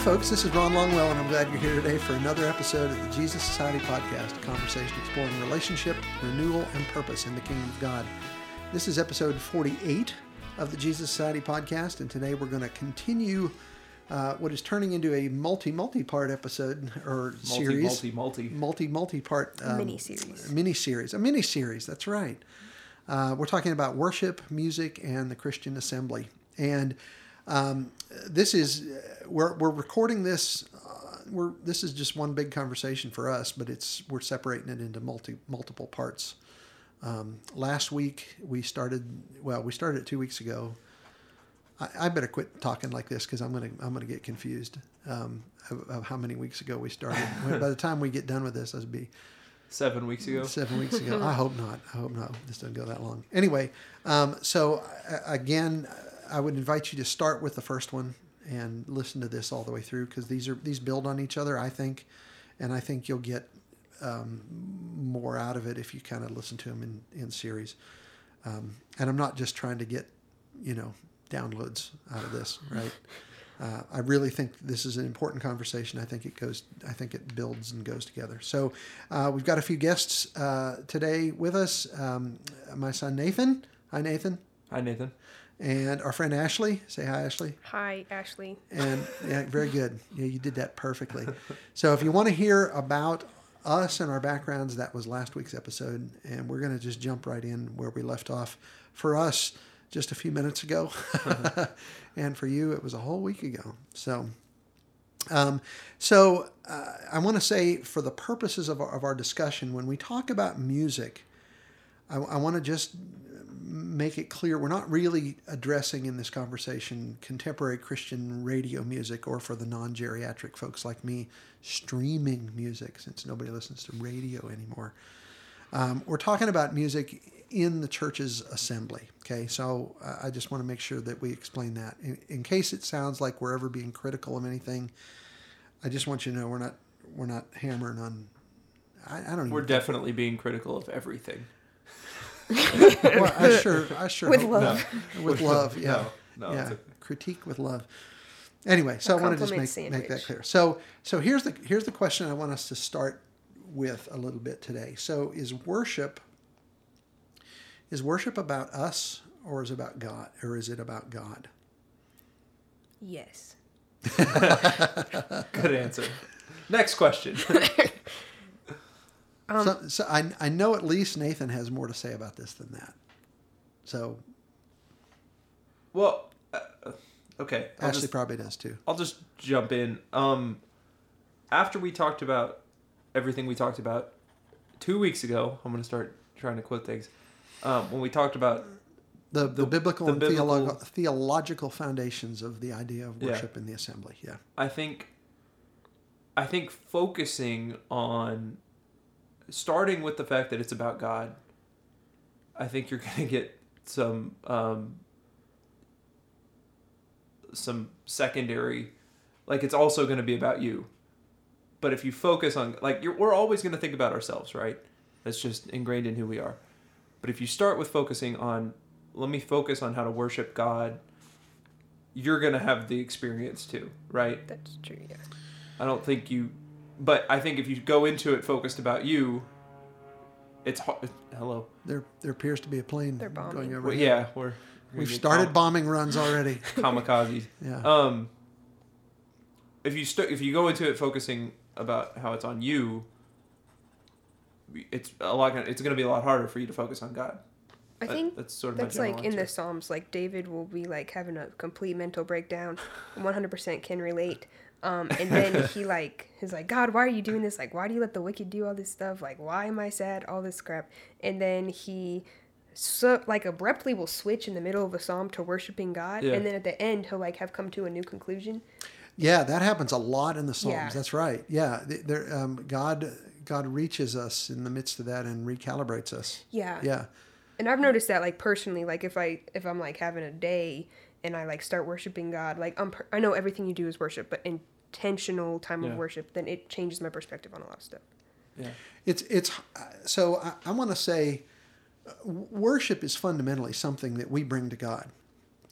Hi, folks. This is Ron Longwell, and I'm glad you're here today for another episode of the Jesus Society podcast, a conversation exploring relationship, renewal, and purpose in the kingdom of God. This is episode 48 of the Jesus Society podcast, and today we're going to continue uh, what is turning into a multi multi part episode or Multi, series, multi, multi. multi multi part um, Mini-series. mini series, a mini series. That's right. Uh, we're talking about worship, music, and the Christian assembly. And um, this is we're we're recording this. Uh, we're this is just one big conversation for us, but it's we're separating it into multi multiple parts. Um, last week we started. Well, we started it two weeks ago. I, I better quit talking like this because I'm gonna I'm gonna get confused um, of, of how many weeks ago we started. By the time we get done with this, it'll be Seven weeks ago. seven weeks ago. I hope not. I hope not. This doesn't go that long. Anyway, um, so uh, again, I would invite you to start with the first one and listen to this all the way through because these are these build on each other. I think, and I think you'll get um, more out of it if you kind of listen to them in in series. Um, and I'm not just trying to get you know downloads out of this, right? Uh, I really think this is an important conversation. I think it goes. I think it builds and goes together. So uh, we've got a few guests uh, today with us. Um, my son Nathan. Hi Nathan. Hi, Nathan. And our friend Ashley. Say hi, Ashley. Hi, Ashley. And yeah, very good. Yeah, you did that perfectly. So if you want to hear about us and our backgrounds, that was last week's episode, and we're going to just jump right in where we left off. For us, just a few minutes ago, and for you, it was a whole week ago. So. Um, so uh, I want to say, for the purposes of our, of our discussion, when we talk about music, I, I want to just make it clear we're not really addressing in this conversation contemporary Christian radio music or for the non geriatric folks like me, streaming music since nobody listens to radio anymore. Um, we're talking about music in the church's assembly. Okay, so uh, I just want to make sure that we explain that. In, in case it sounds like we're ever being critical of anything, I just want you to know we're not we're not hammering on. I, I don't. We're even definitely being critical of everything. well, I sure, I sure With hope- love. with love, yeah, No, no, yeah, it's a- critique with love. Anyway, so I want to just make, compliment make that clear. So, so here's the here's the question I want us to start with a little bit today. So, is worship is worship about us or is it about God or is it about God? Yes. Good answer. Next question. Um, so, so I I know at least Nathan has more to say about this than that. So well, uh, okay. I'll Ashley just, probably does too. I'll just jump in. Um, after we talked about everything we talked about two weeks ago, I'm going to start trying to quote things. Um, when we talked about The, the, The- biblical the and biblical- theological, theological foundations of the idea of Yeah. worship in the assembly. Yeah. I think I think focusing on starting with the fact that it's about God, I think you're gonna get some um, some secondary like it's also gonna be about you. But if you focus on like you're, we're always gonna think about ourselves, right? That's just ingrained in who we are. But if you start with focusing on let me focus on how to worship God, you're gonna have the experience too, right? That's true. Yeah. I don't think you, but I think if you go into it focused about you, it's hard. Hello. There, there appears to be a plane They're bombing. going over. Well, here. yeah, we're we've we're started kam- bombing runs already. kamikazes. Yeah, Um, if you st- if you go into it focusing about how it's on you, it's a lot. It's going to be a lot harder for you to focus on God. I That- think that's sort of that's like general in the. Psalms. Like David will be like having a complete mental breakdown. 100% can relate. Um, and then he like he's like, God, why are you doing this? Like, why do you let the wicked do all this stuff? Like, why am I sad? All this crap. And then he so like abruptly will switch in the middle of a psalm to worshiping God, Yeah. and then at the end he'll like have come to a new conclusion. yeah, that happens a lot in the Psalms. Yeah. That's right. Yeah, there, um, God, God reaches us in the midst of that and recalibrates us. Yeah. Yeah, And I've noticed that like personally, like if I if I'm like having a day and I like start worshiping God, like I'm per- I know everything you do is worship, but intentional time Yeah. of worship, then it changes my perspective on a lot of stuff. Yeah. it's it's so I, I want to say, uh, worship is fundamentally something that we bring to God.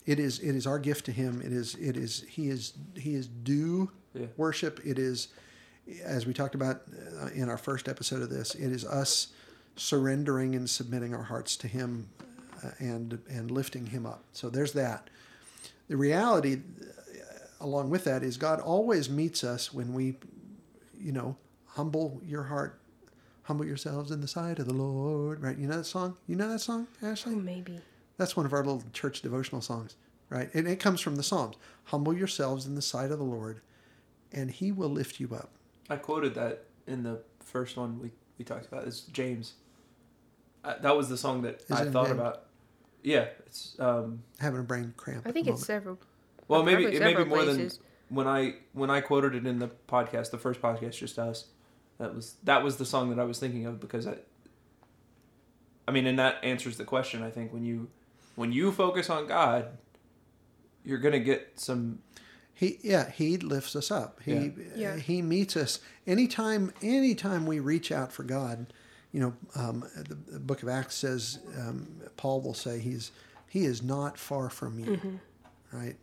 It is it is our gift to Him. It is it is He is He is due Yeah. Worship, it is, as we talked about uh, in our first episode of this, it is us surrendering and submitting our hearts to Him uh, and and lifting Him up. So there's that. The reality, along with that, is God always meets us when we, you know, humble your heart, humble yourselves in the sight of the Lord. Right? You know that song? You know that song, Ashley? Oh, maybe. That's one of our little church devotional songs, right? And it comes from the Psalms. Humble yourselves in the sight of the Lord, and he will lift you up. I quoted that in the first one we, we talked about. It's James. Uh, that was the song that Is I thought about. Yeah, it's um. Having a brain cramp. I at think the it's moment. several. Well, maybe it may be more places. than when I when I quoted it in the podcast, the first podcast, just us. That was that was the song that I was thinking of because I. I mean, and that answers the question. I think when you when you focus on God, you're gonna get some. He yeah, he lifts us up. He Yeah. Yeah. he meets us anytime anytime we reach out for God. You know, um, the, the Book of Acts says um, Paul will say he's he is not far from you, right?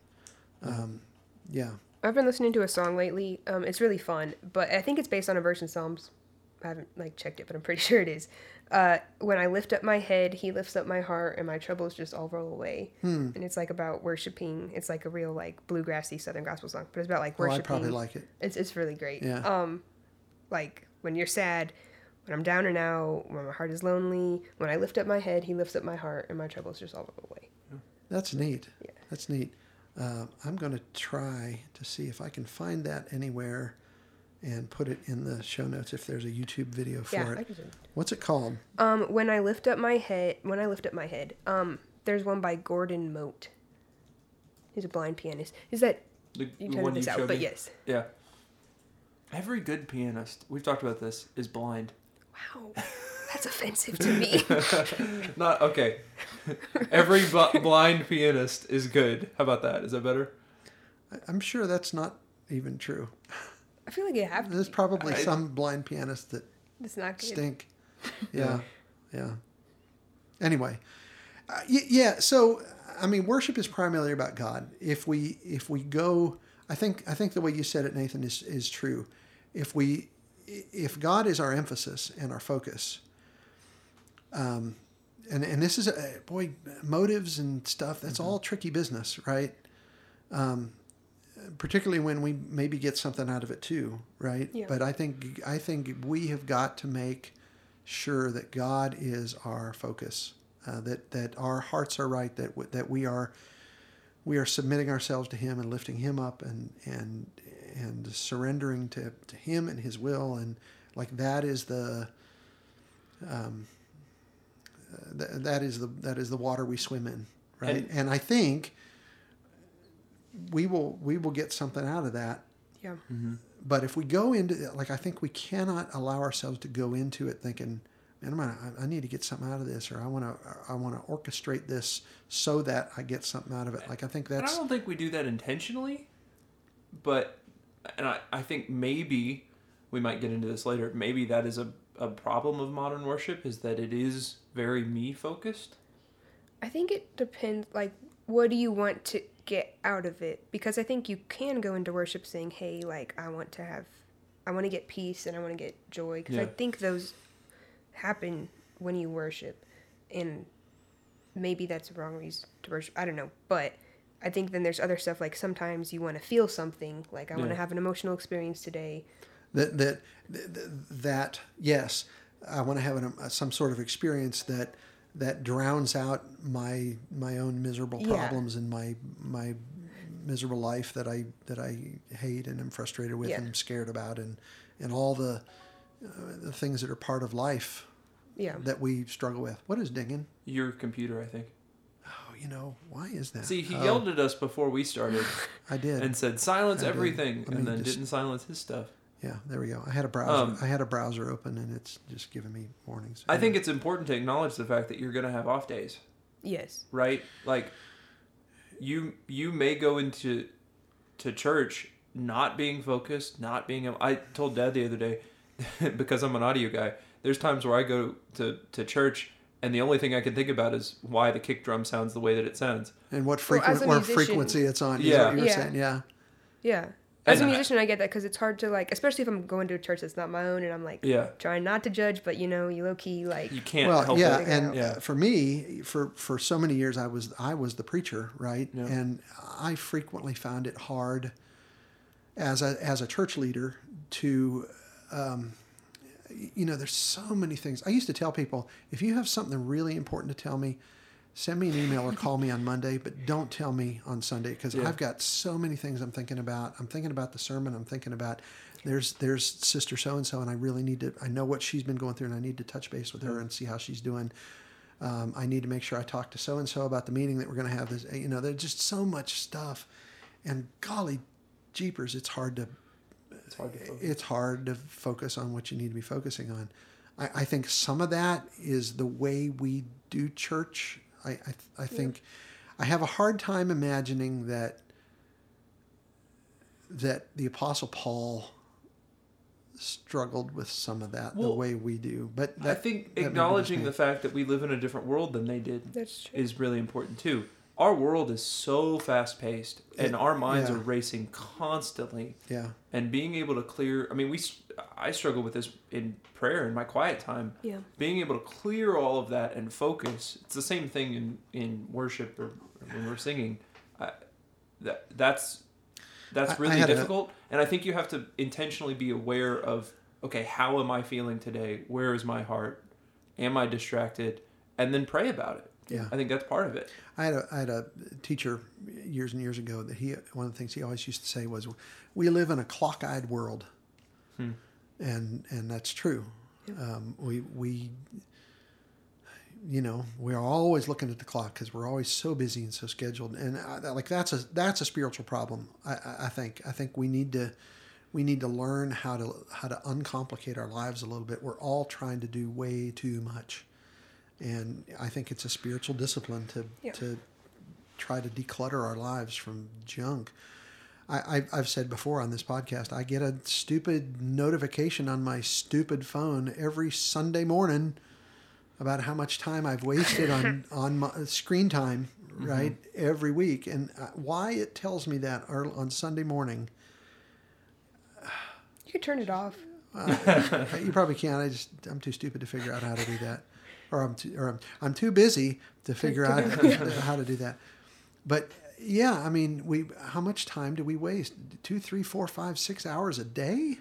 Um, yeah, I've been listening to a song lately. Um, it's really fun, but I think it's based on a verse in Psalms. I haven't like checked it, but I'm pretty sure it is. Uh, when I lift up my head, He lifts up my heart, and my troubles just all roll away. Hmm. And it's like about worshiping. It's like a real like bluegrassy Southern gospel song, but it's about like well, I worshiping. probably like it. It's it's really great. Yeah. Um, like when you're sad, when I'm down and out, when my heart is lonely, when I lift up my head, He lifts up my heart, and my troubles just all roll away. That's neat. Yeah. That's neat. Uh, I'm going to try to see if I can find that anywhere and put it in the show notes if there's a YouTube video for Yeah, it. I can do What's it called? Um, when I lift up my head, when I lift up my head, um, there's one by Gordon Mote. He's a blind pianist. Is that The, you the one this you out? showed But me. yes. Yeah. Every good pianist, we've talked about this, is blind. Wow, that's offensive to me. Not okay. Every bu- blind pianist is good. How about that? Is that better? I- I'm sure that's not even true. I feel like you have. There's probably I- some blind pianists that It's not good. stink. Yeah, yeah. Anyway, uh, y- yeah. So I mean, worship is primarily about God. If we if we go, I think I think the way you said it, Nathan, is is true. If we if God is our emphasis and our focus, um, and and this is a, boy motives and stuff. That's all tricky business, right? Um, particularly when we maybe get something out of it too, right? Yeah. But I think I think we have got to make sure that God is our focus, uh, that that our hearts are right, that w- that we are we are submitting ourselves to Him and lifting Him up and and and surrendering to, to Him and His will, and like that is the um, Uh, th- that is the that is the water we swim in, right? And- and I think we will we will get something out of that Yeah. Mm-hmm. but if we go into like i think we cannot allow ourselves to go into it thinking man I'm gonna, I- I need to get something out of this or i want to i want to orchestrate this so that i get something out of it like i think And I don't think we do that intentionally, but and I, I think maybe we might get into this later. Maybe that is a, a problem of modern worship is that it is very me focused. I think it depends. Like, what do you want to get out of it? Because I think you can go into worship saying, "Hey, like, I want to have, I want to get peace and I want to get joy." Because I think those happen when you worship, and maybe that's the wrong reason to worship. I don't know, but I think then there's other stuff like sometimes you want to feel something. Like, I want to have an emotional experience today. that that that, that yes i want to have an, uh, some sort of experience that that drowns out my my own miserable Yeah. problems and my my miserable life that i that i hate and am frustrated with Yeah. and am scared about and and all the uh, the things that are part of life Yeah. that we struggle with what is dinging Your computer, I think. oh you know why is that See, he Oh, yelled at us before we started i did and said, "Silence I everything," and then just- didn't silence his stuff. Yeah there we go i had a browser Um, i had a browser open and it's just giving me warnings I think it's important to acknowledge the fact that you're going to have off days. Yes. right? Like you you may go into to church not being focused, not being I told dad the other day because I'm an audio guy. There's times where I go to to church and the only thing I can think about is why the kick drum sounds the way that it sounds. and what Well, frequent as a what frequency it's on is Yeah. what you were Yeah. saying yeah Yeah. As a And I- musician, I get that because it's hard to like, especially if I'm going to a church that's not my own, and I'm like Yeah. trying not to judge, but you know, you low key like You can't well, help yeah, it. and Yeah. uh, for me, for for so many years, I was I was the preacher, right? Yeah. And I frequently found it hard as a as a church leader to, um, you know, there's so many things. I used to tell people if you have something really important to tell me. Send me an email or call me on Monday, but don't tell me on Sunday because Yeah. I've got so many things I'm thinking about. I'm thinking about the sermon. I'm thinking about there's there's sister so and so, and I really need to. I know what she's been going through, and I need to touch base with her and see how she's doing. Um, I need to make sure I talk to so and so about the meeting that we're going to have. This, you know, there's just so much stuff, and golly, jeepers, it's hard to It's hard to focus. it's hard to focus on what you need to be focusing on. I, I think some of that is the way we do church. I I, I think I have a hard time imagining that that the Apostle Paul struggled with some of that the way we do. But I think that acknowledging the fact that we live in a different world than they did that's true. is really important too. Our world is so fast paced, and It- our minds yeah. are racing constantly. yeah And being able to clear, I mean, we, I struggle with this in prayer in my quiet time. Yeah. Being able to clear all of that and focus. It's the same thing in in worship or when we're singing. I, that that's that's I- I really had a- difficult, and I think you have to intentionally be aware of okay, how am I feeling today? Where is my heart? Am I distracted? And then pray about it. Yeah. I think that's part of it. I had a I had a teacher years and years ago that he one of the things he always used to say was, "We live in a clock-eyed world," Hmm. and and that's true. Um, we we you know we're always looking at the clock because we're always so busy and so scheduled, and I, like that's a that's a spiritual problem. I, I I think I think we need to we need to learn how to how to uncomplicate our lives a little bit. We're all trying to do way too much, and I think it's a spiritual discipline to Yeah. to try to declutter our lives from junk. I, I, I've said before on this podcast, I get a stupid notification on my stupid phone every Sunday morning about how much time I've wasted on on my screen time, right? Every week, and uh, why it tells me that on Sunday morning. You could turn it off. Uh, you probably can't. I just I'm too stupid to figure out how to do that, or I'm too, or I'm, I'm too busy to figure out how to do that. But yeah, I mean, we how much time do we waste? Two, three, four, five, six hours a day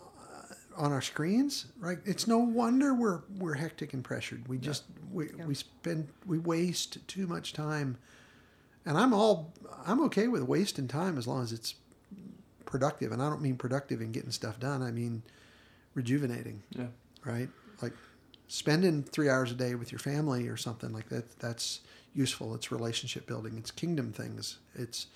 uh, on our screens, right? It's no wonder we're we're hectic and pressured. We just we, we spend we waste too much time, and I'm all I'm okay with wasting time as long as it's productive. And I don't mean productive in getting stuff done. I mean rejuvenating Yeah. right? Like spending three hours a day with your family or something like that. That's useful. It's relationship building. It's kingdom things. It's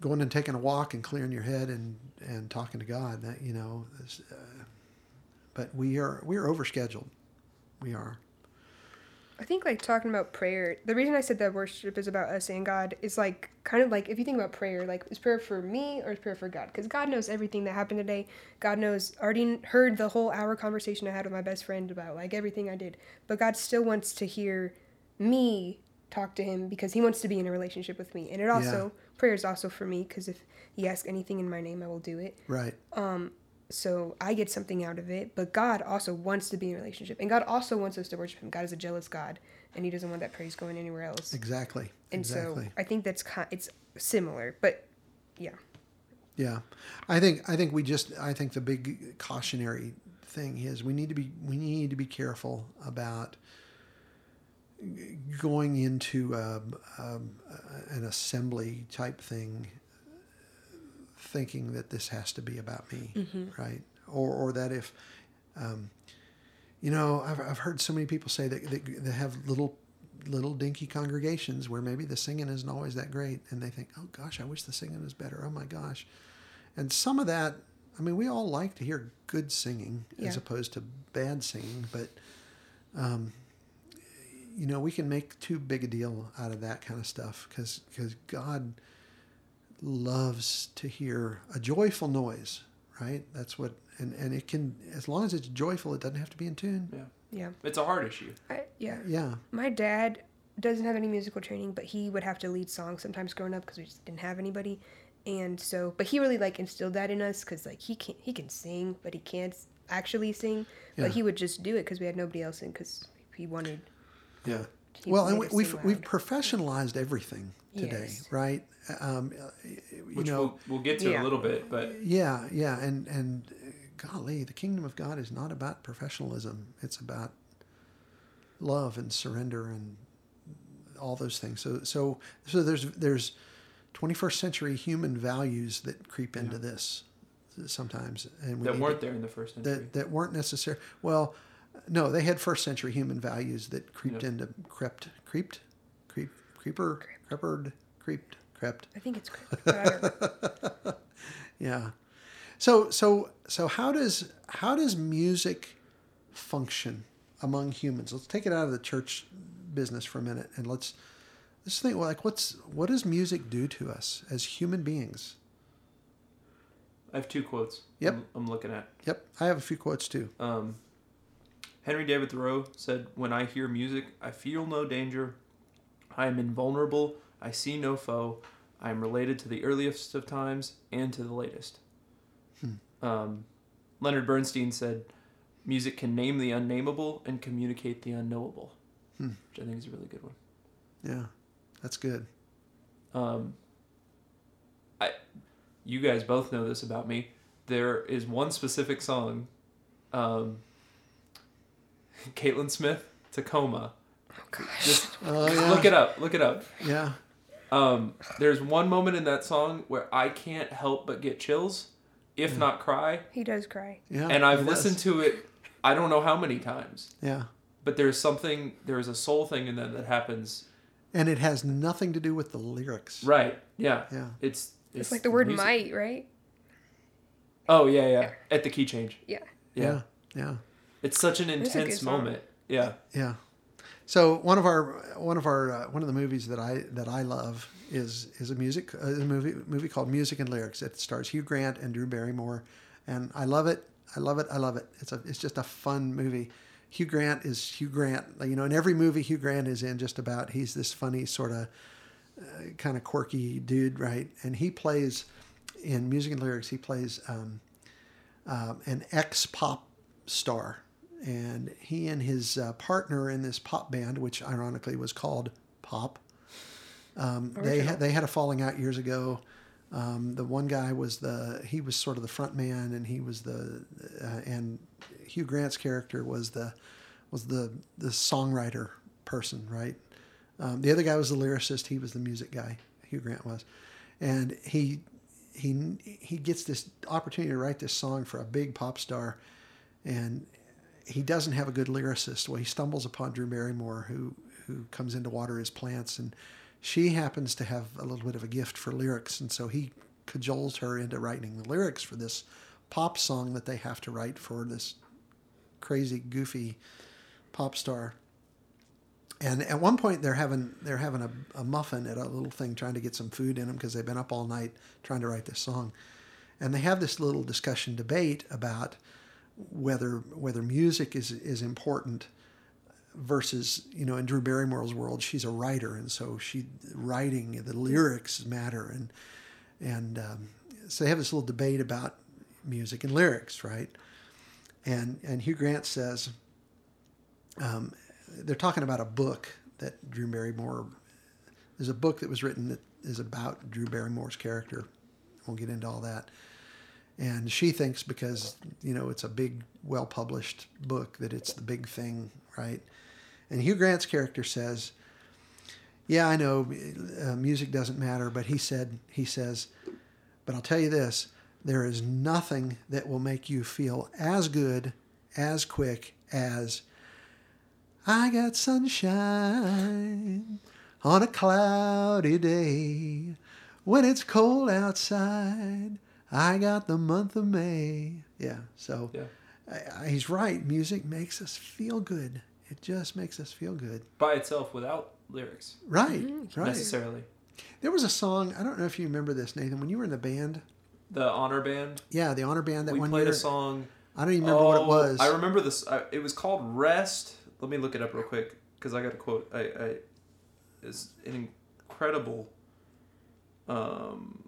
going and taking a walk and clearing your head and and talking to God. That you know, uh, but we are we are overscheduled. We are. I think like talking about prayer. The reason I said that worship is about us and God is like kind of like if you think about prayer, like is prayer for me or is prayer for God? Because God knows everything that happened today. God knows already heard the whole hour conversation I had with my best friend about like everything I did. But God still wants to hear me talk to Him because He wants to be in a relationship with me. And it also prayer is also for me because if He asks anything in my name, I will do it. Right. Um, So I get something out of it, but God also wants to be in a relationship, and God also wants us to worship Him. God is a jealous God, and He doesn't want that praise going anywhere else. Exactly. And exactly. so I think that's ki- it's similar, but yeah, Yeah, I think I think we just I think the big cautionary thing is we need to be we need to be careful about going into um, um, an assembly type thing, thinking that this has to be about me, right? Or or that if, um, you know, I've I've heard so many people say that that, that have little little dinky congregations where maybe the singing isn't always that great and they think oh gosh i wish the singing was better. Oh my gosh. And some of that i mean we all like to hear good singing as opposed to bad singing but um, you know we can make too big a deal out of that kind of stuff because because god loves to hear a joyful noise right that's what and and it can as long as it's joyful it doesn't have to be in tune Yeah. yeah, It's a hard issue. I, yeah. yeah My dad doesn't have any musical training, but he would have to lead songs sometimes growing up because we just didn't have anybody. and so but he really like instilled that in us because like he can he can sing but he can't actually sing Yeah. but he would just do it because we had nobody else in because he wanted Yeah. he Well, and we, made us we've we've professionalized everything today, Yes. right? Um, you which know, we'll, we'll get to Yeah. a little bit, but yeah, yeah, and and uh, golly, the kingdom of God is not about professionalism. It's about love and surrender and all those things. So so so there's there's 21st century human values that creep into this sometimes, and we that weren't there in the first century. that that weren't necessary. Well, no, they had first century human values that creeped Yeah. into crept creeped creep creeper crepered creeped crept. i think it's great but I don't know. Yeah. So so so how does how does music function among humans? Let's take it out of the church business for a minute and let's let's think like what's what does music do to us as human beings? I have two quotes. Yep. I'm, I'm looking at. Yep, I have a few quotes too. Um, Henry David Thoreau said, "When I hear music, I feel no danger. I am invulnerable. I see no foe. I am related to the earliest of times and to the latest." Um, Leonard Bernstein said, "Music can name the unnameable and communicate the unknowable," which I think is a really good one. Yeah. That's good. Um, I, you guys both know this about me. There is one specific song, um, Caitlyn Smith, Tacoma. Gosh Just Oh yeah. look it up. Look it up. Yeah. Um, there's one moment in that song where I can't help but get chills, if not cry. he does cry Yeah. And I've listened is. to it, I don't know how many times. Yeah. But there's something, there's a soul thing in that that happens. And it has nothing to do with the lyrics. Right. Yeah. Yeah. It's it's, like the word music. might right Oh yeah, yeah. At the key change. yeah Yeah. Yeah. Yeah. It's such an intense moment. Yeah. Yeah. So one of our one of our uh, one of the movies that I that I love is is a music uh, a movie movie called Music and Lyrics. It stars Hugh Grant and Drew Barrymore, and I love it. I love it. I love it. It's a it's just a fun movie. Hugh Grant is Hugh Grant. You know, in every movie Hugh Grant is in, just about he's this funny sort of uh, kind of quirky dude, right? And he plays in Music and Lyrics. He plays um, um, an ex pop star, and he and his uh, partner in this pop band, which ironically was called Pop, um, they had they had a falling out years ago. Um, the one guy was the he was sort of the front man, and he was the uh, and Hugh Grant's character was the was the the songwriter person, right? Um, the other guy was the lyricist. He was the music guy. Hugh Grant was, and he he he gets this opportunity to write this song for a big pop star, and he doesn't have a good lyricist. Well, he stumbles upon Drew Barrymore, who who comes in to water his plants, and she happens to have a little bit of a gift for lyrics, and so he cajoles her into writing the lyrics for this pop song that they have to write for this crazy, goofy pop star. And at one point, they're having they're having a, a muffin at a little thing, trying to get some food in them because they've been up all night trying to write this song. And they have this little discussion debate about whether whether music is is important versus you know in Drew Barrymore's world, she's a writer, and so she writing the lyrics matter, and and um, so they have this little debate about music and lyrics, right? And and Hugh Grant says um, they're talking about a book that Drew Barrymore. There's a book that was written that is about Drew Barrymore's character. Won't get into all that. And she thinks because you know it's a big, well-published book that it's the big thing, right? And Hugh Grant's character says, "Yeah, I know uh, music doesn't matter, but he said he says, but I'll tell you this: there is nothing that will make you feel as good, as quick as." I got sunshine on a cloudy day. When it's cold outside, I got the month of May. Yeah, so Yeah. I, I, he's right. Music makes us feel good. It just makes us feel good. By itself without lyrics Right, right. necessarily. There was a song, I don't know if you remember this, Nathan, when you were in the band. The honor band. Yeah, the honor band that we one played year. a song. I don't even remember what it Oh, was. I remember this. I, it was called Rest. Let me look it up real quick because I got a quote. I, I is an incredible. Um,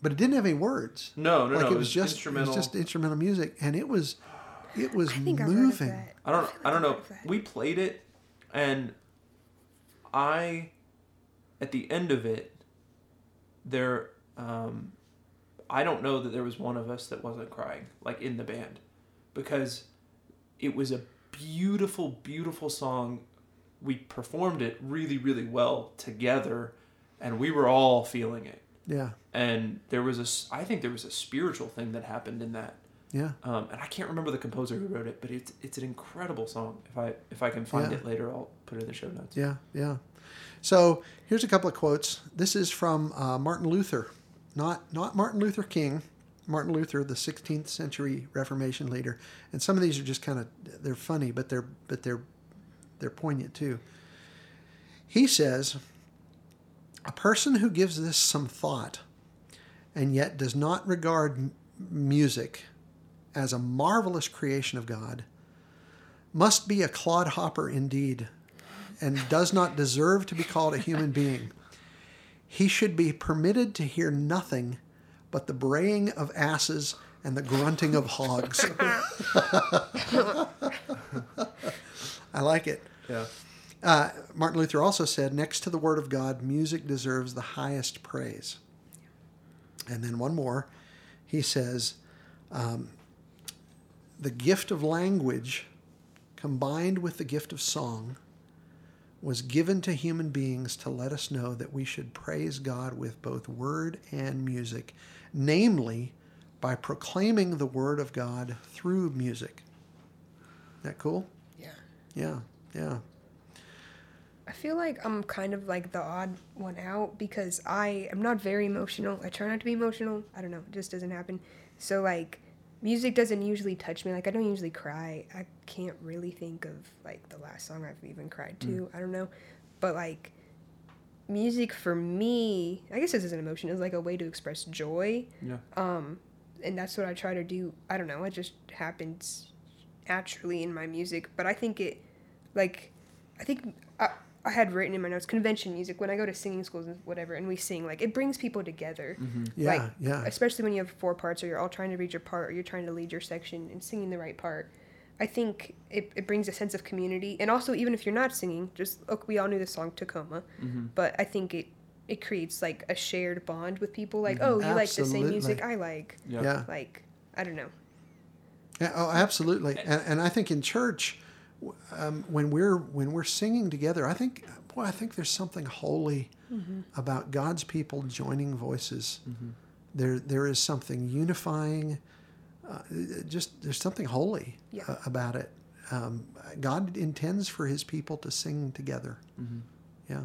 but it didn't have any words. No, no, like no. it was just instrumental. It was just instrumental music, and it was it was I think I've heard of moving. I don't. feel like I don't know. heard of that. We played it, and I, at the end of it, there. Um, I don't know that there was one of us that wasn't crying, like in the band, because it was a beautiful, beautiful song. We performed it really, really well together, and we were all feeling it. Yeah, And there was a, I think there was a spiritual thing that happened in that. yeah, Um, and I can't remember the composer who wrote it, but it's it's an incredible song. If I if I can find Yeah. it later, I'll put it in the show notes. yeah, yeah. So here's a couple of quotes. This is from uh, Martin Luther, not not Martin Luther King. Martin Luther, the 16th century Reformation leader, and some of these are just kind of they're funny, but they're but they're they're poignant too. He says, "A person who gives this some thought, and yet does not regard m- music as a marvelous creation of God, must be a clodhopper indeed, and does not deserve to be called a human being. He should be permitted to hear nothing but the braying of asses and the grunting of hogs." I like it. Yeah. Uh, Martin Luther also said, next to the Word of God, music deserves the highest praise. And then one more. He says, um, the gift of language combined with the gift of song was given to human beings to let us know that we should praise God with both word and music, namely by proclaiming the Word of God through music. That cool? Yeah. Yeah, yeah. I feel like I'm kind of like the odd one out because I am not very emotional. I try not to be emotional. I don't know, it just doesn't happen. So like music doesn't usually touch me. Like I don't usually cry. I can't really think of like the last song I've even cried to. I don't know. But like music for me, I guess this is an emotion, is like a way to express joy. Yeah. Um and that's what I try to do. I don't know, it just happens naturally in my music, but I think it like I think I, I had written in my notes convention music when I go to singing schools and whatever and we sing like it brings people together. Mm-hmm. Yeah, Like, yeah. Especially when you have four parts or you're all trying to read your part or you're trying to lead your section and singing the right part. I think it, it brings a sense of community and also even if you're not singing, just look we all knew the song Tacoma. Mm-hmm. But I think it it creates like a shared bond with people like, oh, you like the same music I like. Yeah. Yeah. Like I don't know. Yeah, oh, absolutely. And, and I think in church, w- um, when we're when we're singing together, I think, boy, I think there's something holy about God's people joining voices. There, there is something unifying. Uh, just there's something holy Yeah. uh, about it. Um, God intends for His people to sing together. Yeah.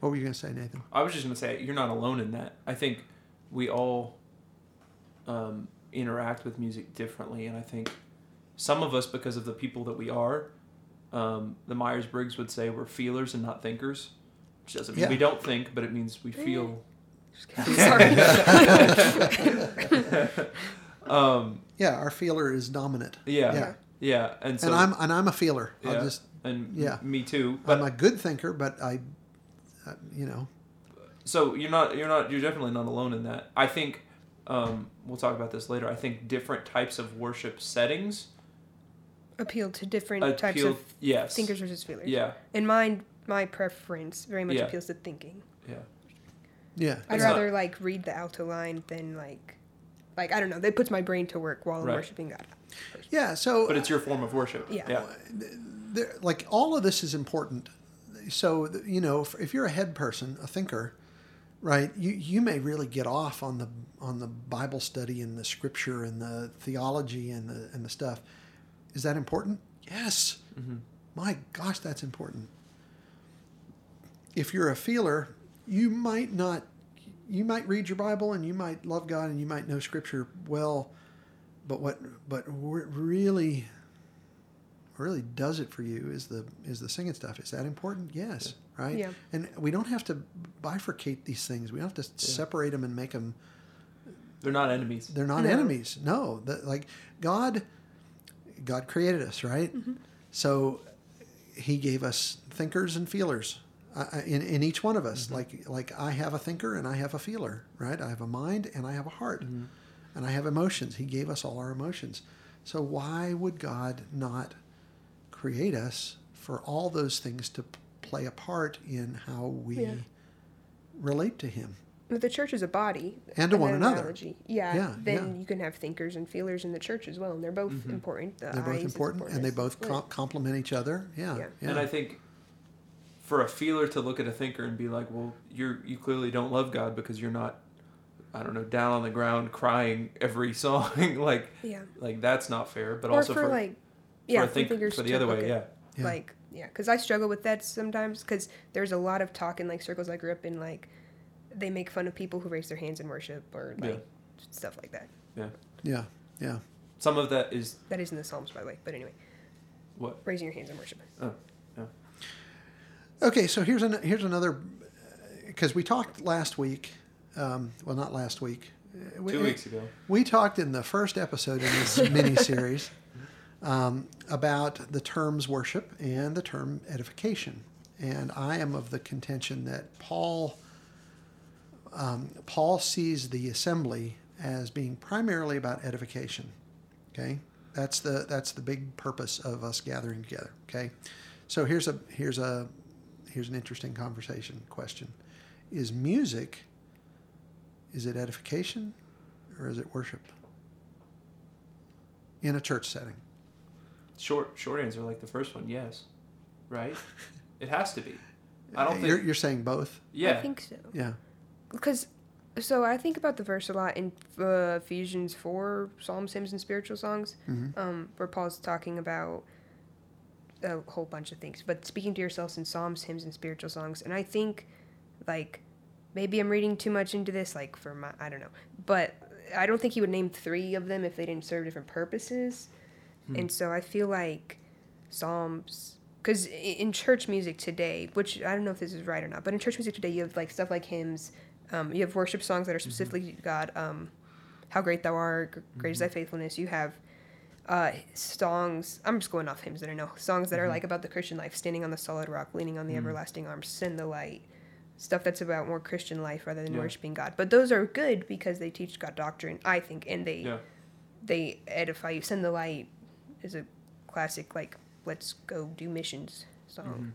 What were you going to say, Nathan? I was just gonna say you're not alone in that. I think we all um, interact with music differently, and I think some of us, because of the people that we are, um, the Myers Briggs would say we're feelers and not thinkers, which doesn't mean Yeah. we don't think, but it means we feel. Um, Yeah, our feeler is dominant. yeah, Yeah. yeah, and so and I'm and I'm a feeler. I'll yeah, just and yeah. me too. But I'm a good thinker, but I, uh, you know, so you're not you're not you're definitely not alone in that i think um, we'll talk about this later i think different types of worship settings Appeal to different types of yes thinkers versus feelers. yeah And mine, my preference very much Yeah. appeals to thinking. yeah yeah, I'd It's not- rather like read the alto line than like, like I don't know. That puts my brain to work while I'm worshiping God. yeah. So but it's your form of worship Yeah. yeah there, like all of this is important. So you know, if, if you're a head person, a thinker, right, you you may really get off on the on the Bible study and the scripture and the theology and the and the stuff. Is that important? Yes. Mm-hmm. My gosh, that's important. If you're a feeler, you might not. You might read your Bible and you might love God and you might know Scripture well, but what but what really really does it for you is the is the singing stuff. Is that important? Yes, right. Yeah. And we don't have to bifurcate these things. We don't have to separate them and make them. they're not enemies They're not No. enemies. No, that like God, God created us, right? Mm-hmm. So He gave us thinkers and feelers. I- I- in, in each one of us. Mm-hmm. Like like I have a thinker and I have a feeler, right? I have a mind and I have a heart, mm-hmm. and I have emotions. He gave us all our emotions. So why would God not create us for all those things to play a part in how we Yeah. relate to Him? But the church is a body. And to one that another. analogy. Yeah. Yeah, Then yeah. you can have thinkers and feelers in the church as well, and they're both mm-hmm. important. The They're both eyes is important, and they both the com- complement each other. Yeah, Yeah. yeah. And I think for a feeler to look at a thinker and be like, "Well, you're you clearly don't love God because you're not, I don't know, down on the ground crying every song." like, Yeah. like that's not fair. But or also for, for, like, for yeah, a think, thinkers for the other way, yeah. Yeah. Like, yeah, because I struggle with that sometimes. Because there's a lot of talk in like circles I grew up in, like they make fun of people who raise their hands in worship or like Yeah. stuff like that. Yeah. yeah, yeah. Some of that is That is in the Psalms, by the way. But anyway, what. raising your hands in worship. Oh, yeah. Okay, so here's an here's another because we talked last week. Um, well, not last week. Uh, we- Two weeks ago. We talked in the first episode in this mini series um, about the terms worship and the term edification, and I am of the contention that Paul um, Paul sees the assembly as being primarily about edification. Okay, that's the that's the big purpose of us gathering together. Okay, so here's a here's a here's an interesting conversation question: Is music is it edification or is it worship in a church setting? Short short answer, like the first one, yes. Right? It has to be. I don't you're, think. you're saying both. Yeah. I think so. Yeah. Because, so I think about the verse a lot in uh, Ephesians 4, Psalms, hymns, and spiritual songs, Mhm. um, where Paul's talking about a whole bunch of things, but speaking to yourselves in Psalms, hymns, and spiritual songs. And I think, like, maybe I'm reading too much into this, like, for my, I don't know. But I don't think he would name three of them if they didn't serve different purposes. And so I feel like Psalms, because in church music today, which I don't know if this is right or not, but in church music today, you have like stuff like hymns, um, you have worship songs that are specifically to God, um, "How Great Thou Art," Gr- "Great Is Thy Faithfulness." You have uh, songs. I'm just going off hymns that I know. Songs that are like about the Christian life, standing on the solid rock, leaning on the everlasting arms, send the light. Stuff that's about more Christian life rather than Yeah. worshiping God. But those are good because they teach God doctrine, I think, and they Yeah. they edify you. Send the light is a classic like let's go do missions song.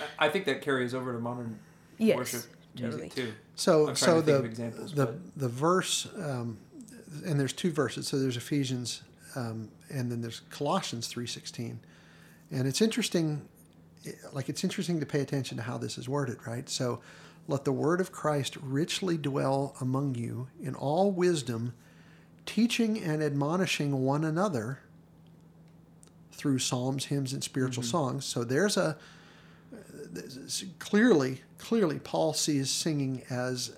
I- I think that carries over to modern Yes, worship totally. music too. So so the examples, the but- the verse um, and there's two verses. So there's Ephesians um, and then there's Colossians three sixteen, and it's interesting. Like it's interesting to pay attention to how this is worded, right? So, let the word of Christ richly dwell among you in all wisdom, teaching and admonishing one another through psalms, hymns, and spiritual songs. So there's a clearly, clearly, Paul sees singing as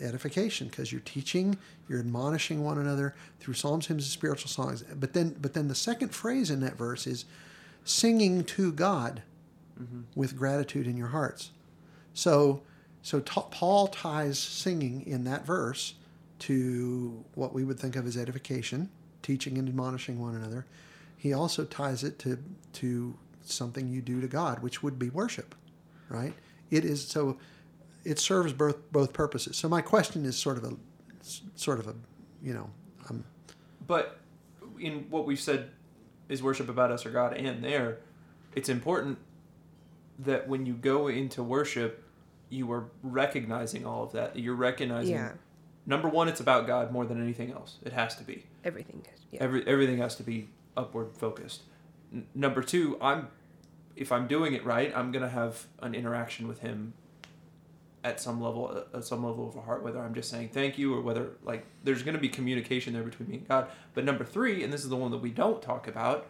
edification because you're teaching, you're admonishing one another through psalms, hymns, and spiritual songs. But then, but then the second phrase in that verse is singing to God mm-hmm. with gratitude in your hearts. So, so ta Paul ties singing in that verse to what we would think of as edification, teaching and admonishing one another. He also ties it to to something you do to God, which would be worship, right? It is so it serves both both purposes. So my question is sort of a sort of a you know um, But in what we've said is worship about us or God and there, it's important that when you go into worship, you are recognizing all of that. You're recognizing Yeah, number one, it's about God more than anything else. It has to be. everything. Yeah. Every everything has to be upward focused. N- number two, I'm if I'm doing it right, I'm gonna have an interaction with Him at some level, at some level of a heart, whether I'm just saying thank you or whether like there's gonna be communication there between me and God. But number three, and this is the one that we don't talk about,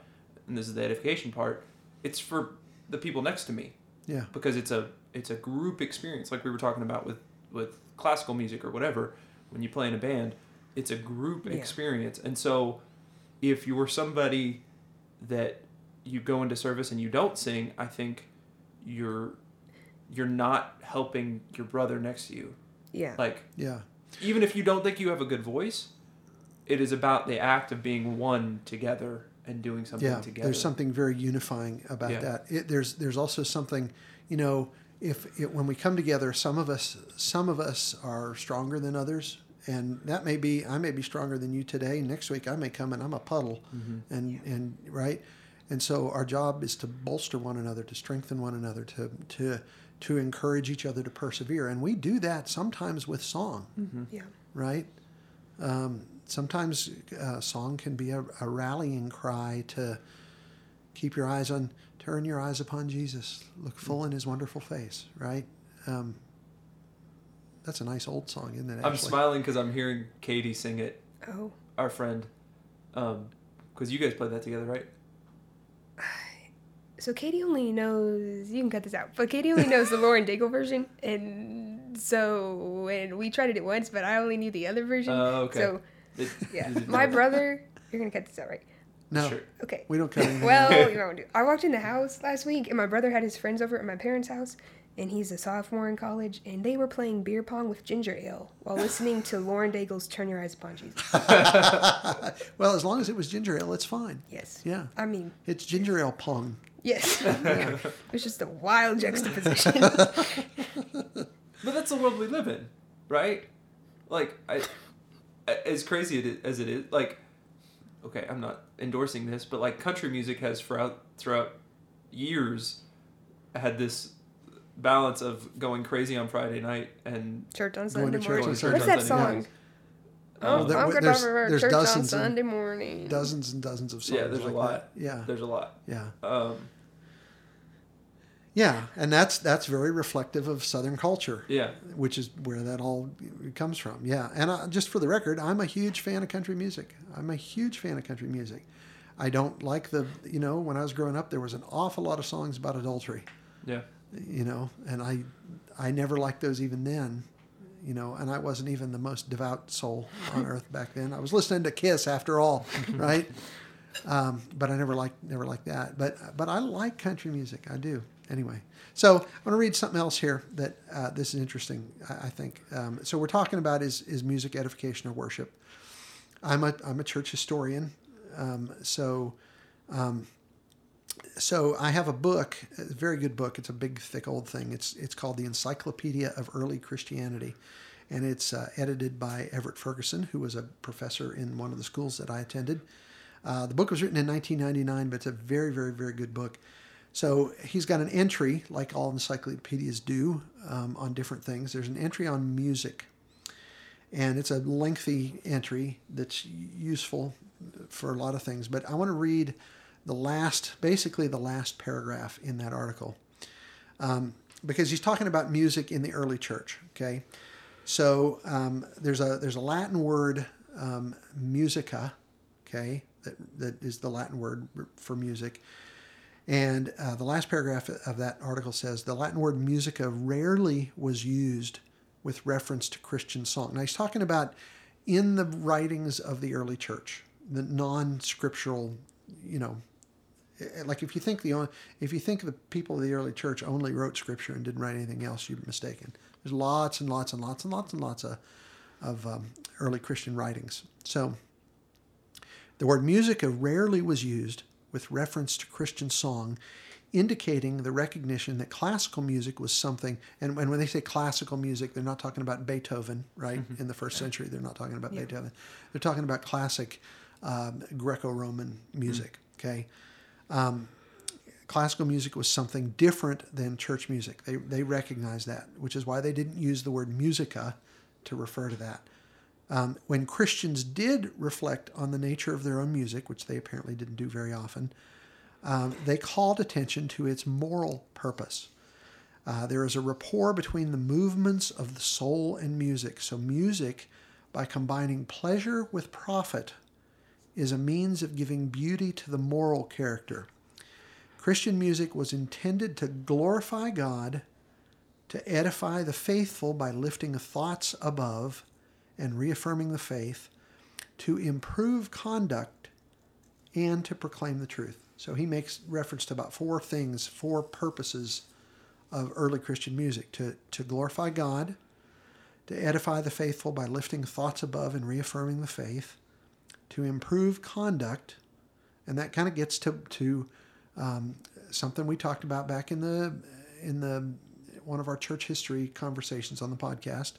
and this is the edification part, it's for the people next to me yeah because it's a it's a group experience like we were talking about with with classical music or whatever when you play in a band it's a group Yeah. experience and so if you're somebody that you go into service and you don't sing i think you're you're not helping your brother next to you yeah. like yeah even if you don't think you have a good voice it is about the act of being one together and doing something yeah, together. there's something very unifying about Yeah. that. It, there's there's also something, you know, if it, when we come together, some of us some of us are stronger than others, and that may be I may be stronger than you today. Next week I may come and I'm a puddle, Mm-hmm. and and right, and so our job is to bolster one another, to strengthen one another, to to to encourage each other to persevere, and we do that sometimes with song Yeah. right? Um, sometimes uh, song can be a, a rallying cry to keep your eyes on, turn your eyes upon Jesus, look full in His wonderful face, right? Um, that's a nice old song, isn't it? I'm smiling because I'm hearing Katie sing it, Oh. our friend. Um, because you guys played that together, right? So Katie only knows you can cut this out, but Katie only knows the Lauren Daigle version, and so when we tried it once, but I only knew the other version. Oh, okay. So It- yeah, you my brother, you're gonna cut this out, right? No, Sure. Okay. we don't cut anything. Well, you know, what to do. I walked in the house last week, and my brother had his friends over at my parents' house, and he's a sophomore in college, and they were playing beer pong with ginger ale while listening to Lauren Daigle's "Turn Your Eyes Upon Jesus." well, as long as it was ginger ale, it's fine. Yes. Yeah, I mean, it's ginger ale pong. Yes. Yeah. It was just a wild juxtaposition. But that's the world we live in, right? Like, I, as crazy as it is, like, okay, I'm not endorsing this, but like country music has throughout throughout years had this balance of going crazy on Friday night and church on Sunday morning. What's that song? Well, Oh, there- I'm gonna there's- have there's church on dozens and- Sunday morning. Dozens and dozens of songs. yeah, there's like a lot. That. Yeah, there's a lot. yeah, Um, yeah, and that's that's very reflective of Southern culture. yeah, which is where that all comes from. Yeah, and I, just for the record, I'm a huge fan of country music. I'm a huge fan of country music. I don't like the, you know, when I was growing up, there was an awful lot of songs about adultery, yeah. you know, and I, I never liked those even then, you know, and I wasn't even the most devout soul on earth back then. I was listening to Kiss after all, right? Um, but I never liked never liked that. But but I like country music. I do. Anyway, so I'm going to read something else here that uh, this is interesting. I, I think. Um, so we're talking about is is music edification or worship. I'm a I'm a church historian. Um, so. Um, so I have a book, a very good book. It's a big, thick, old thing. It's it's called the Encyclopedia of Early Christianity, and it's uh, edited by Everett Ferguson, who was a professor in one of the schools that I attended. Uh, the book was written in 1999, but it's a very, very, very good book. So he's got an entry, like all encyclopedias do, um, on different things. There's an entry on music, and it's a lengthy entry that's useful for a lot of things. But I want to read the last, basically the last paragraph in that article, um, because he's talking about music in the early church. Okay, so um, there's a there's a Latin word um, musica, okay, that that is the Latin word for music. And uh, the last paragraph of that article says the Latin word musica rarely was used with reference to Christian song. Now he's talking about in the writings of the early church, the non-scriptural, you know, eh, like if you think the on- if you think the people of the early church only wrote scripture and didn't write anything else, you're mistaken. There's lots and lots and lots and lots and lots of of um, early Christian writings. So the word musica rarely was used with reference to Christian song, indicating the recognition that classical music was something. And, and when they say classical music, they're not talking about Beethoven, right? In the first century, they're not talking about Beethoven. They're talking about classic um, Greco Roman music, okay? Um, classical music was something different than church music. They, they recognized that, which is why they didn't use the word musica to refer to that. Um, when Christians did reflect on the nature of their own music, which they apparently didn't do very often, um, they called attention to its moral purpose. Uh, there is a rapport between the movements of the soul and music. So, music, by combining pleasure with profit, is a means of giving beauty to the moral character. Christian music was intended to glorify God, to edify the faithful by lifting thoughts above and reaffirming the faith, to improve conduct, and to proclaim the truth. So he makes reference to about four things, four purposes of early Christian music to, to glorify God, to edify the faithful by lifting thoughts above and reaffirming the faith, to improve conduct, and that kind of gets to to um, something we talked about back in the in the one of our church history conversations on the podcast,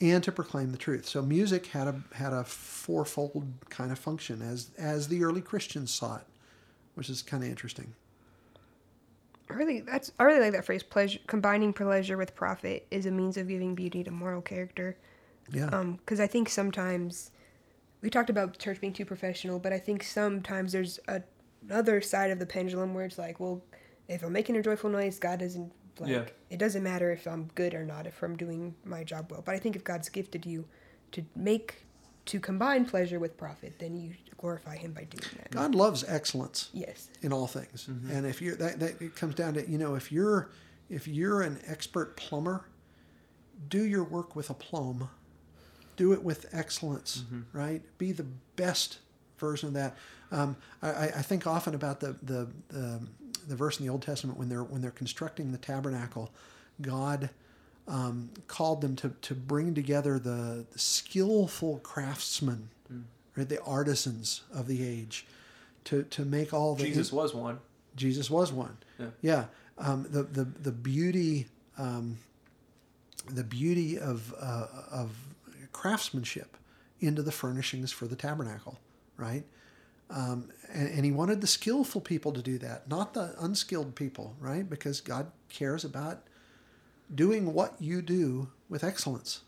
and to proclaim the truth. So music had a had a fourfold kind of function as as the early Christians saw it, which is kind of interesting. I really that's I really like that phrase. Pleasure combining pleasure with profit is a means of giving beauty to moral character. Yeah. Um, because I think sometimes we talked about church being too professional, but I think sometimes there's a, another side of the pendulum where it's like, well, if I'm making a joyful noise, God doesn't like. Yeah. It doesn't matter if I'm good or not, if I'm doing my job well. But I think if God's gifted you to make to combine pleasure with profit, then you glorify Him by doing that. God loves excellence. Yes. in all things. And if you're that, that it comes down to you know if you're if you're an expert plumber, do your work with aplomb, do it with excellence, right? Be the best version of that. Um, I, I I think often about the, the the the verse in the Old Testament when they're when they're constructing the tabernacle, God. Um, called them to, to bring together the, the skillful craftsmen, right, the artisans of the age, to, to make all the Jesus was one. Jesus was one. Yeah. Yeah. Um, the, the the beauty um, the beauty of uh, of craftsmanship into the furnishings for the tabernacle, right? Um, and, and he wanted the skillful people to do that, not the unskilled people, right? Because God cares about doing what you do with excellence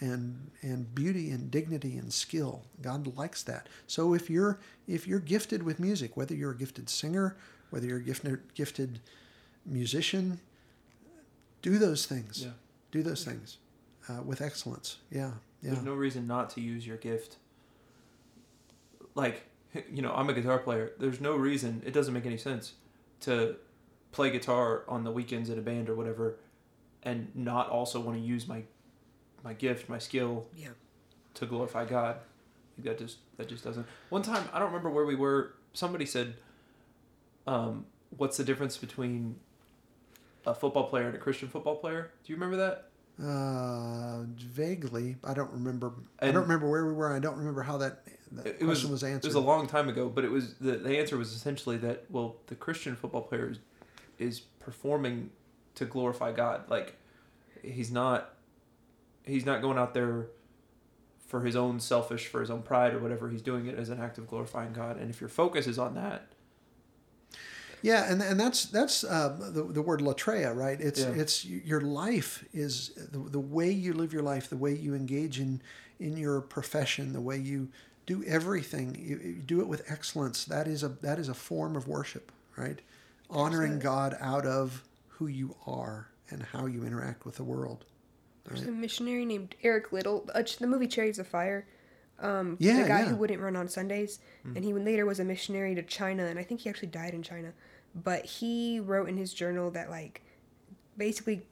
and and beauty and dignity and skill. God likes that. So if you're if you're gifted with music, whether you're a gifted singer, whether you're a gifted gifted musician, do those things. Yeah. Do those things uh, with excellence. Yeah, yeah. There's no reason not to use your gift. Like, you know, I'm a guitar player. There's no reason, it doesn't make any sense to play guitar on the weekends in a band or whatever and not also want to use my my gift, my skill Yeah. to glorify God. That just that just doesn't. One time, I don't remember where we were. Somebody said, um, "What's the difference between a football player and a Christian football player?" Do you remember that? Uh, vaguely, I don't remember. I don't remember where we were. I don't remember how that, that It- it was question was, It was a long time ago, but it was the, the answer was essentially that well, the Christian football player is, is performing to glorify God. Like he's not he's not going out there for his own selfish, for his own pride or whatever. He's doing it as an act of glorifying God. And if your focus is on that, Yeah, and and that's that's uh, the the word latreia, right? It's Yeah. it's your life is the, the way you live your life, the way you engage in in your profession, the way you do everything. You, you do it with excellence. That is a that is a form of worship, right? Honoring God out of who you are and how you interact with the world. There's a missionary named Eric Liddell. Uh, the movie Chariots of Fire. Um, Yeah, the guy yeah. who wouldn't run on Sundays, and he later was a missionary to China, and I think he actually died in China. But he wrote in his journal that like, basically,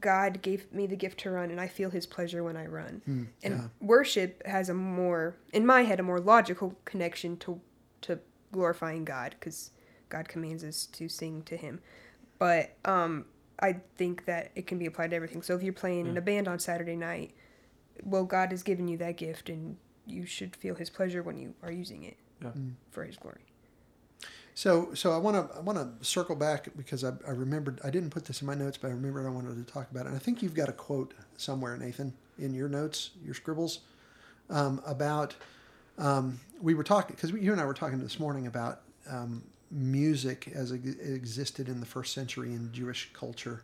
God gave me the gift to run, and I feel His pleasure when I run. and yeah. worship has a more, in my head, a more logical connection to to glorifying God, because God commands us to sing to Him. But um, I think that it can be applied to everything. So if you're playing in a band on Saturday night, well, God has given you that gift, and you should feel His pleasure when you are using it Yeah. for His glory. So, so I want to I want to circle back because I, I remembered I didn't put this in my notes, but I remembered I wanted to talk about it. And I think you've got a quote somewhere, Nathan, in your notes, your scribbles, um, about um, we were talking because you and I were talking this morning about um, music as it existed in the first century in Jewish culture.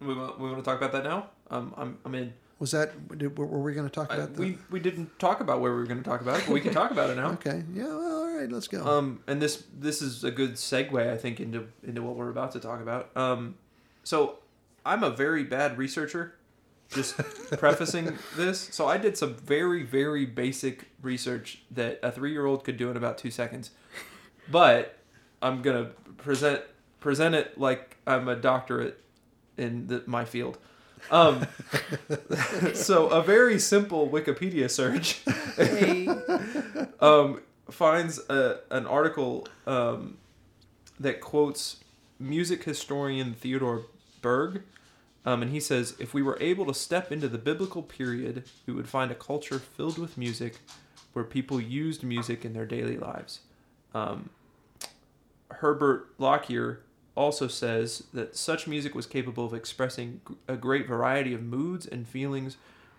we want, we want to talk about that now. Um, I'm I'm in. Was that did, were we going to talk I, about? the, we we didn't talk about where we were going to talk about it, but we can talk about it now. okay, yeah, well, right, let's go. Um, and this this is a good segue, I think, into into what we're about to talk about. Um, so I'm a very bad researcher. Just prefacing this, so I did some very very basic research that a three year old could do in about two seconds, but I'm gonna present present it like I'm a doctorate in the, my field. Um, so a very simple Wikipedia search um, finds a, an article um, that quotes music historian Theodore Burgh. Um, and he says, if we were able to step into the biblical period, we would find a culture filled with music where people used music in their daily lives. Um, Herbert Lockyer also says that such music was capable of expressing a great variety of moods and feelings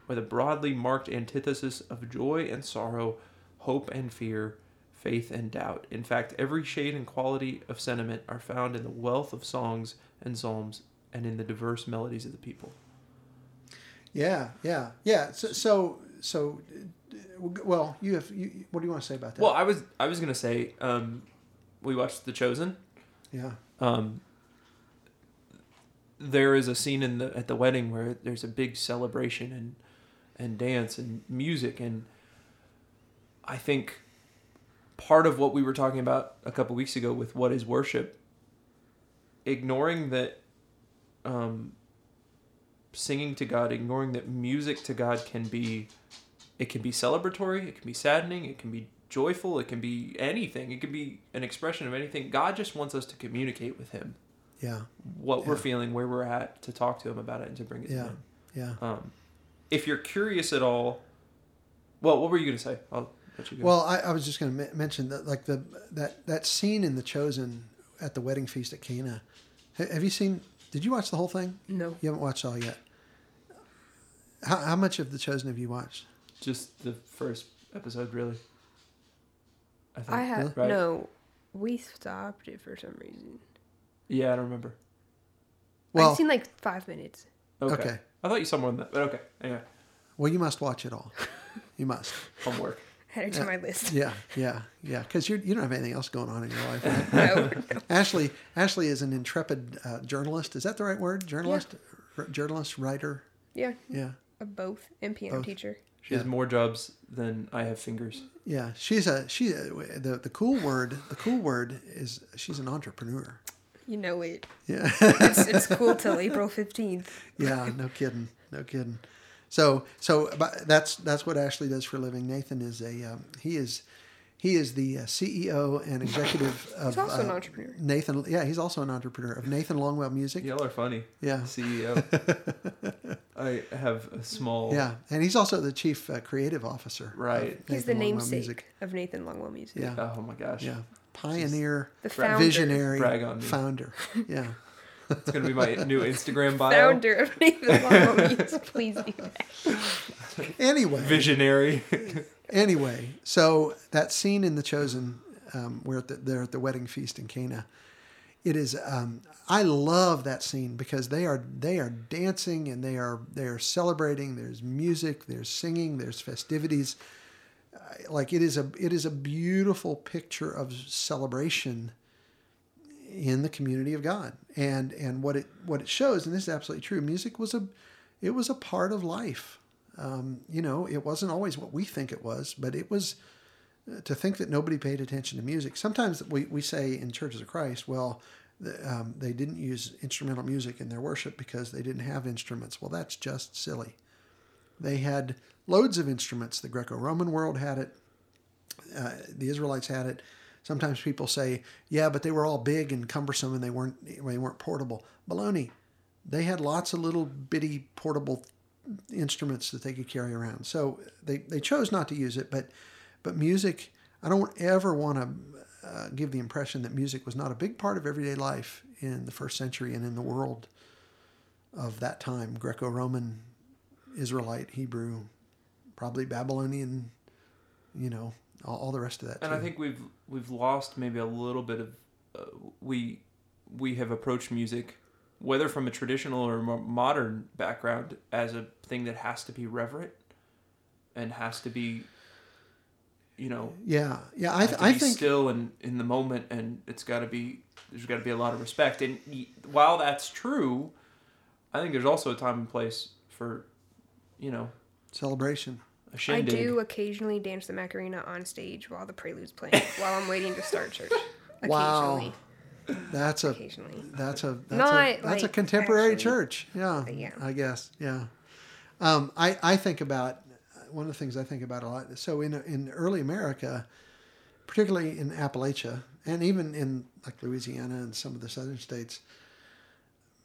with a broadly marked antithesis of joy and sorrow, hope and fear, faith and doubt. In fact, every shade and quality of sentiment are found in the wealth of songs and psalms and in the diverse melodies of the people. Yeah, yeah, yeah. So, so, so well, you have. You, what do you want to say about that? Well, I was I was gonna say um, we watched The Chosen. yeah, Um, there is a scene in the at the wedding where there's a big celebration and and dance and music and I think part of what we were talking about a couple weeks ago with what is worship ignoring that um, singing to God ignoring that music to God can be it can be celebratory it can be saddening it can be joyful it can be anything it can be an expression of anything God just wants us to communicate with him yeah, what we're feeling, where we're at, to talk to him about it and to bring it Yeah. to him. yeah. Um, if you're curious at all, well, what were you gonna say? I'll let you go. Well, I, I was just going to m- mention that, like the that that scene in The Chosen at the wedding feast at Cana. Ha- Have you seen? Did you watch the whole thing? No. You haven't watched all yet. How, how much of The Chosen have you watched? just the first episode, really. I think. I have Right. no. We stopped it for some reason. Yeah, I don't remember. Well, I've seen like five minutes. Okay. Okay. I thought you saw more than that, but okay. Anyway, well, you must watch it all. You must. homework. Add it to Yeah. my list. Yeah, yeah, yeah. Because you you don't have anything else going on in your life. Right? No, no. Ashley Ashley is an intrepid uh, journalist. Is that the right word? Journalist, R- journalist, writer. Yeah, Yeah, of both and piano Both. teacher. She has more jobs than I have fingers. yeah. She's a she. The the cool word the cool word is she's an entrepreneur. You know it. Yeah. It's, it's cool till April fifteenth. yeah, no kidding, no kidding. So, so but that's that's what Ashley does for a living. Nathan is a um, he is he is the uh, CEO and executive of He's also an uh, entrepreneur. Nathan. Yeah, he's also an entrepreneur of Nathan Longwell Music. Y'all are funny. Yeah. CEO. I have a small. Yeah, and he's also the chief uh, creative officer. of Right. He's the Longwell namesake Music. of Nathan Longwell Music. Yeah, Oh my gosh. yeah, pioneer, The founder, visionary, Brag on me. founder. Yeah. It's gonna be my new Instagram bio. founder of Nathan Longwell Music. Please do that. Anyway, Visionary. anyway, so that scene in The Chosen, um, where the, they're at the wedding feast in Cana, it is. Um, I love that scene because they are they are dancing and they are they are celebrating. There's music, there's singing, there's festivities. Uh, Like it is a it is a beautiful picture of celebration in the community of God, and and what it what it shows, and this is absolutely true. Music was a it was a part of life. Um, you know, it wasn't always what we think it was, but it was uh, to think that nobody paid attention to music. Sometimes we, we say in churches of Christ, well, the, um, they didn't use instrumental music in their worship because they didn't have instruments. Well, that's just silly. They had loads of instruments. The Greco Roman world had it, uh, the Israelites had it. Sometimes people say, yeah, but they were all big and cumbersome and they weren't, they weren't portable. Baloney. They had lots of little bitty portable instruments that they could carry around. So they, they chose not to use it, but but music, I don't ever want to uh, give the impression that music was not a big part of everyday life in the first century and in the world of that time Greco Roman, Israelite, Hebrew, probably Babylonian, you know, all, all the rest of that. and too. I think we've we've lost maybe a little bit of uh, we we have approached music whether from a traditional or modern background as a thing that has to be reverent and has to be you know yeah, yeah, I, th- I think, still and in the moment and it's got to be there's got to be a lot of respect and while that's true i think there's also a time and place for you know celebration. I do occasionally dance the Macarena on stage while the prelude's playing, while I'm waiting to start church. Wow. Occasionally. That's a Occasionally. That's a that's Not, a that's a contemporary actually. church. Yeah, Yeah. I guess. Yeah. Um, I I think about one of the things I think about a lot. So in in early America, particularly in Appalachia, and even in like Louisiana and some of the southern states,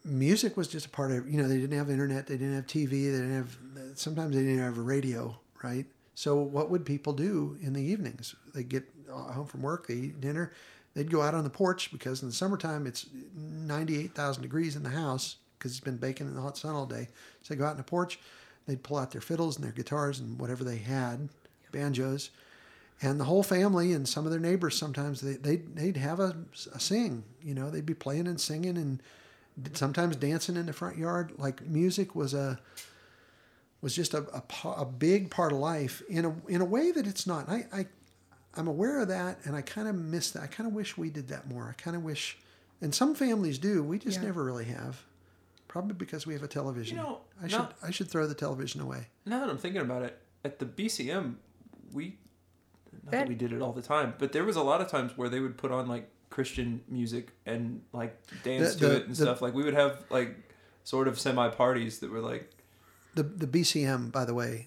music was just a part of. You know, they didn't have internet, they didn't have TV, they didn't have. Sometimes they didn't have a radio, right? So what would people do in the evenings? They get uh, home from work, they eat dinner, they'd go out on the porch because in the summertime it's 98,000 degrees in the house because it's been baking in the hot sun all day. So they go out on the porch, they'd pull out their fiddles and their guitars and whatever they had, banjos, and the whole family and some of their neighbors sometimes they, they'd, they'd have a, a sing, you know, they'd be playing and singing and sometimes dancing in the front yard. Like music was a, was just a, a, a big part of life in a, in a way that it's not. I, I, I'm aware of that and I kind of miss that. I kind of wish we did that more. I kind of wish, and some families do, we just Yeah. never really have. Probably because we have a television. You know, I should I should throw the television away. Now that I'm thinking about it, at the BCM, we not that, That- we did it all the time, but there was a lot of times where they would put on like Christian music and like dance The- to the- it and the- stuff. Like we would have like sort of semi parties that were like The the BCM, by the way,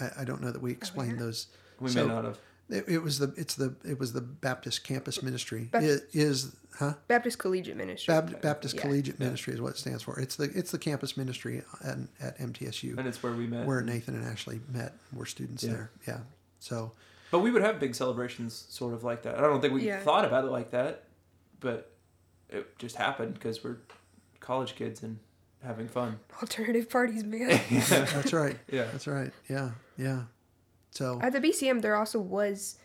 I, I don't know that we explained yeah. those. we So- may not have. It, it was the it's the it was the Baptist Campus Ministry. Baptist- It is huh? Baptist Collegiate Ministry. Bab- Baptist Yeah. Collegiate Ministry is what it stands for. It's the it's the campus ministry at, at MTSU And it's where we met. where Nathan and Ashley met. We're students Yeah. there. Yeah. So But we would have big celebrations sort of like that. I don't think we Yeah. thought about it like that, but it just happened because we're college kids and having fun. Alternative parties, man. that's right. Yeah. That's right. Yeah. Yeah. So At the BCM, there also was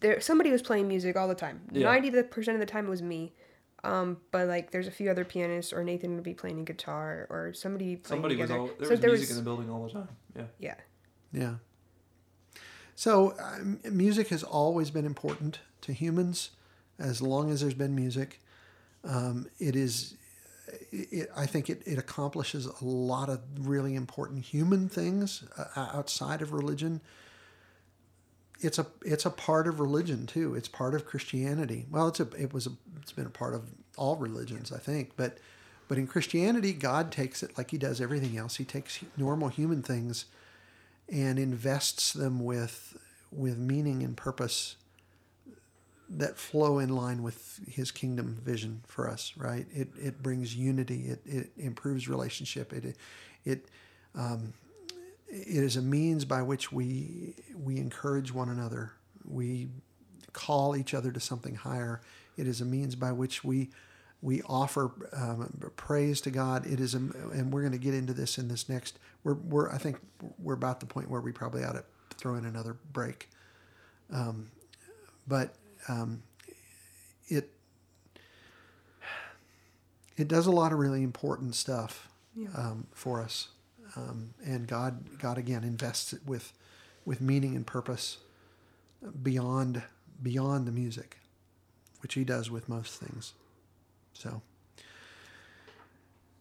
there somebody was playing music all the time. Yeah. Ninety percent of the time it was me. Um, but like, there's a few other pianists, or Nathan would be playing a guitar, or somebody playing Somebody was all there So was there music was- in the building all the time. Yeah. Yeah, Yeah. So um, music has always been important to humans, as long as there's been music. Um, it is, it, I think it, it accomplishes a lot of really important human things uh, outside of religion. It's a it's a part of religion too. It's part of Christianity. Well, it's a it was a it's been a part of all religions, I think, but but in Christianity, God takes it like He does everything else. He takes normal human things and invests them with with meaning and purpose that flow in line with his kingdom vision for us right it it brings unity it, it improves relationship it it um, it is a means by which we we encourage one another we call each other to something higher it is a means by which we we offer um, praise to God. It is, a, and we're going to get into this in this next. We're, we're, I think we're about the point where we probably ought to throw in another break. Um, but um, it it does a lot of really important stuff um, for us, um, and God God again invests it with with meaning and purpose beyond beyond the music, which He does with most things. So.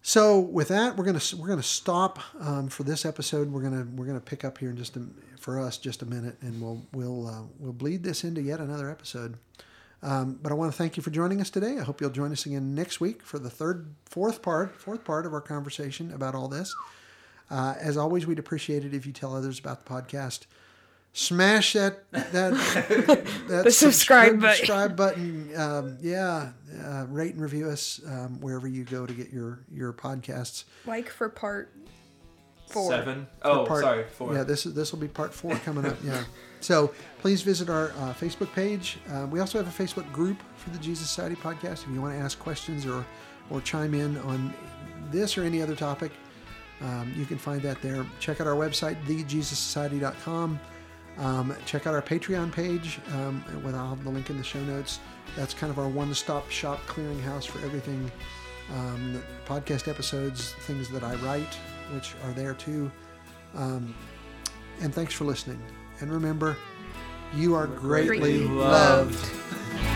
So with that, we're gonna we're gonna stop um, for this episode. We're gonna we're gonna pick up here in just a, for us just a minute, and we'll we'll uh, we'll bleed this into yet another episode. Um, but I want to thank you for joining us today. I hope you'll join us again next week for the third, fourth part, fourth part of our conversation about all this. Uh, as always, we'd appreciate it if you tell others about the podcast. Smash that that that The subscribe button. subscribe button. Um, yeah, uh, rate and review us um, wherever you go to get your your podcasts. like for part four. Seven. Oh, part- sorry. Four. Yeah, this is this will be part four coming up. Yeah. So please visit our uh, Facebook page. Uh, we also have a Facebook group for the Jesus Society podcast. If you want to ask questions or or chime in on this or any other topic, um, you can find that there. Check out our website, thejesussociety.com. Um, check out our Patreon page. Um, with I'll have the link in the show notes. That's kind of our one-stop shop clearinghouse for everything. Um, the podcast episodes, things that I write, which are there too. Um, and thanks for listening. And remember, you are greatly Greatly loved. loved.